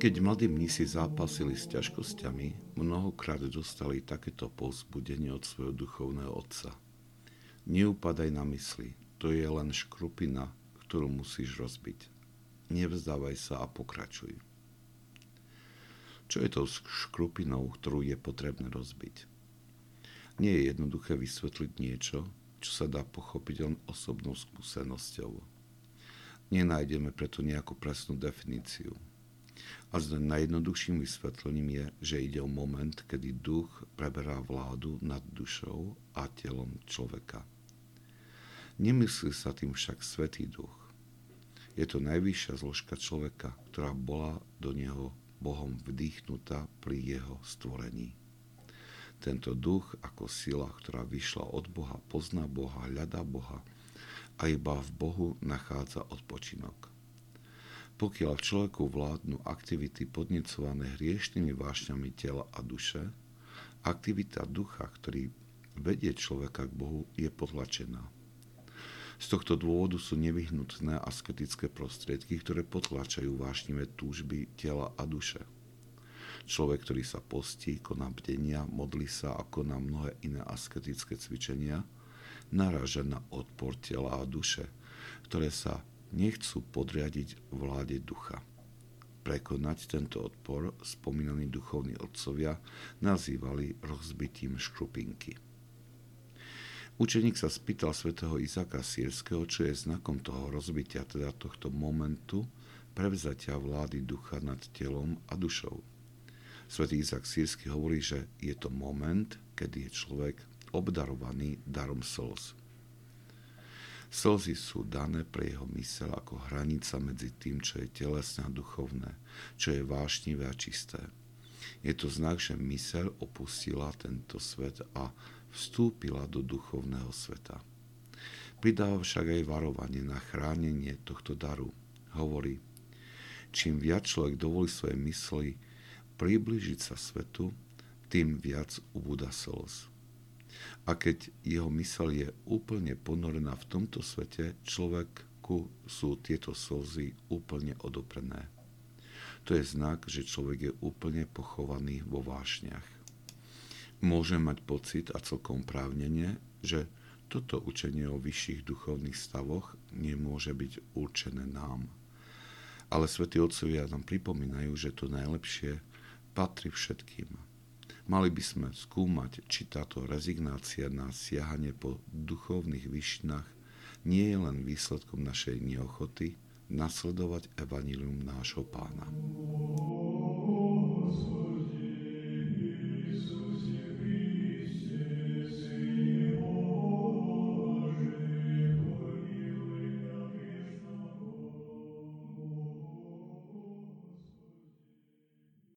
Keď mladí mnísi zápasili s ťažkosťami, mnohokrát dostali takéto povzbudenie od svojho duchovného otca. Neupadaj na mysli, to je len škrupina, ktorú musíš rozbiť. Nevzdávaj sa a pokračuj. Čo je to škrupinou, ktorú je potrebné rozbiť? Nie je jednoduché vysvetliť niečo, čo sa dá pochopiť len osobnou skúsenosťou. Nenájdeme preto nejakú presnú definíciu. A zde najjednoduchším vysvetlením je, že ide o moment, kedy duch preberá vládu nad dušou a telom človeka. Nemyslí sa tým však Svetý duch. Je to najvyššia zložka človeka, ktorá bola do neho Bohom vdýchnutá pri jeho stvorení. Tento duch ako sila, ktorá vyšla od Boha, pozná Boha, hľadá Boha a iba v Bohu nachádza odpočinok. Pokiaľ človeku vládnu aktivity podnecované hriešnými vášňami tela a duše, aktivita ducha, ktorý vedie človeka k Bohu, je potlačená. Z tohto dôvodu sú nevyhnutné asketické prostriedky, ktoré potlačajú vášnivé túžby tela a duše. Človek, ktorý sa postí, koná bdenia, modlí sa a koná mnohé iné asketické cvičenia, naráža na odpor tela a duše, ktoré sa nechcú podriadiť vláde ducha. Prekonať tento odpor spomínaní duchovní otcovia nazývali rozbitím škrupinky. Učeník sa spýtal svätého Izaka Sierského, čo je znakom toho rozbitia, teda tohto momentu prevzatia vlády ducha nad telom a dušou. Svetý Izak Sírsky hovorí, že je to moment, kedy je človek obdarovaný darom slz. Slzy sú dané pre jeho mysel ako hranica medzi tým, čo je telesné a duchovné, čo je vášnivé a čisté. Je to znak, že mysel opustila tento svet a vstúpila do duchovného sveta. Pridáva však aj varovanie na chránenie tohto daru. Hovorí, čím viac človek dovolí svoje mysli priblížiť sa svetu, tým viac ubúda slz. A keď jeho mysel je úplne ponorená v tomto svete, človeku sú tieto slzy úplne odoprené. To je znak, že človek je úplne pochovaný vo vášniach môže mať pocit a celkom právnenie, že toto učenie o vyšších duchovných stavoch nemôže byť určené nám. Ale svätí otcovia nám pripomínajú, že to najlepšie patrí všetkým. Mali by sme skúmať, či táto rezignácia na siahanie po duchovných vyšinách nie je len výsledkom našej neochoty nasledovať evanilium nášho pána.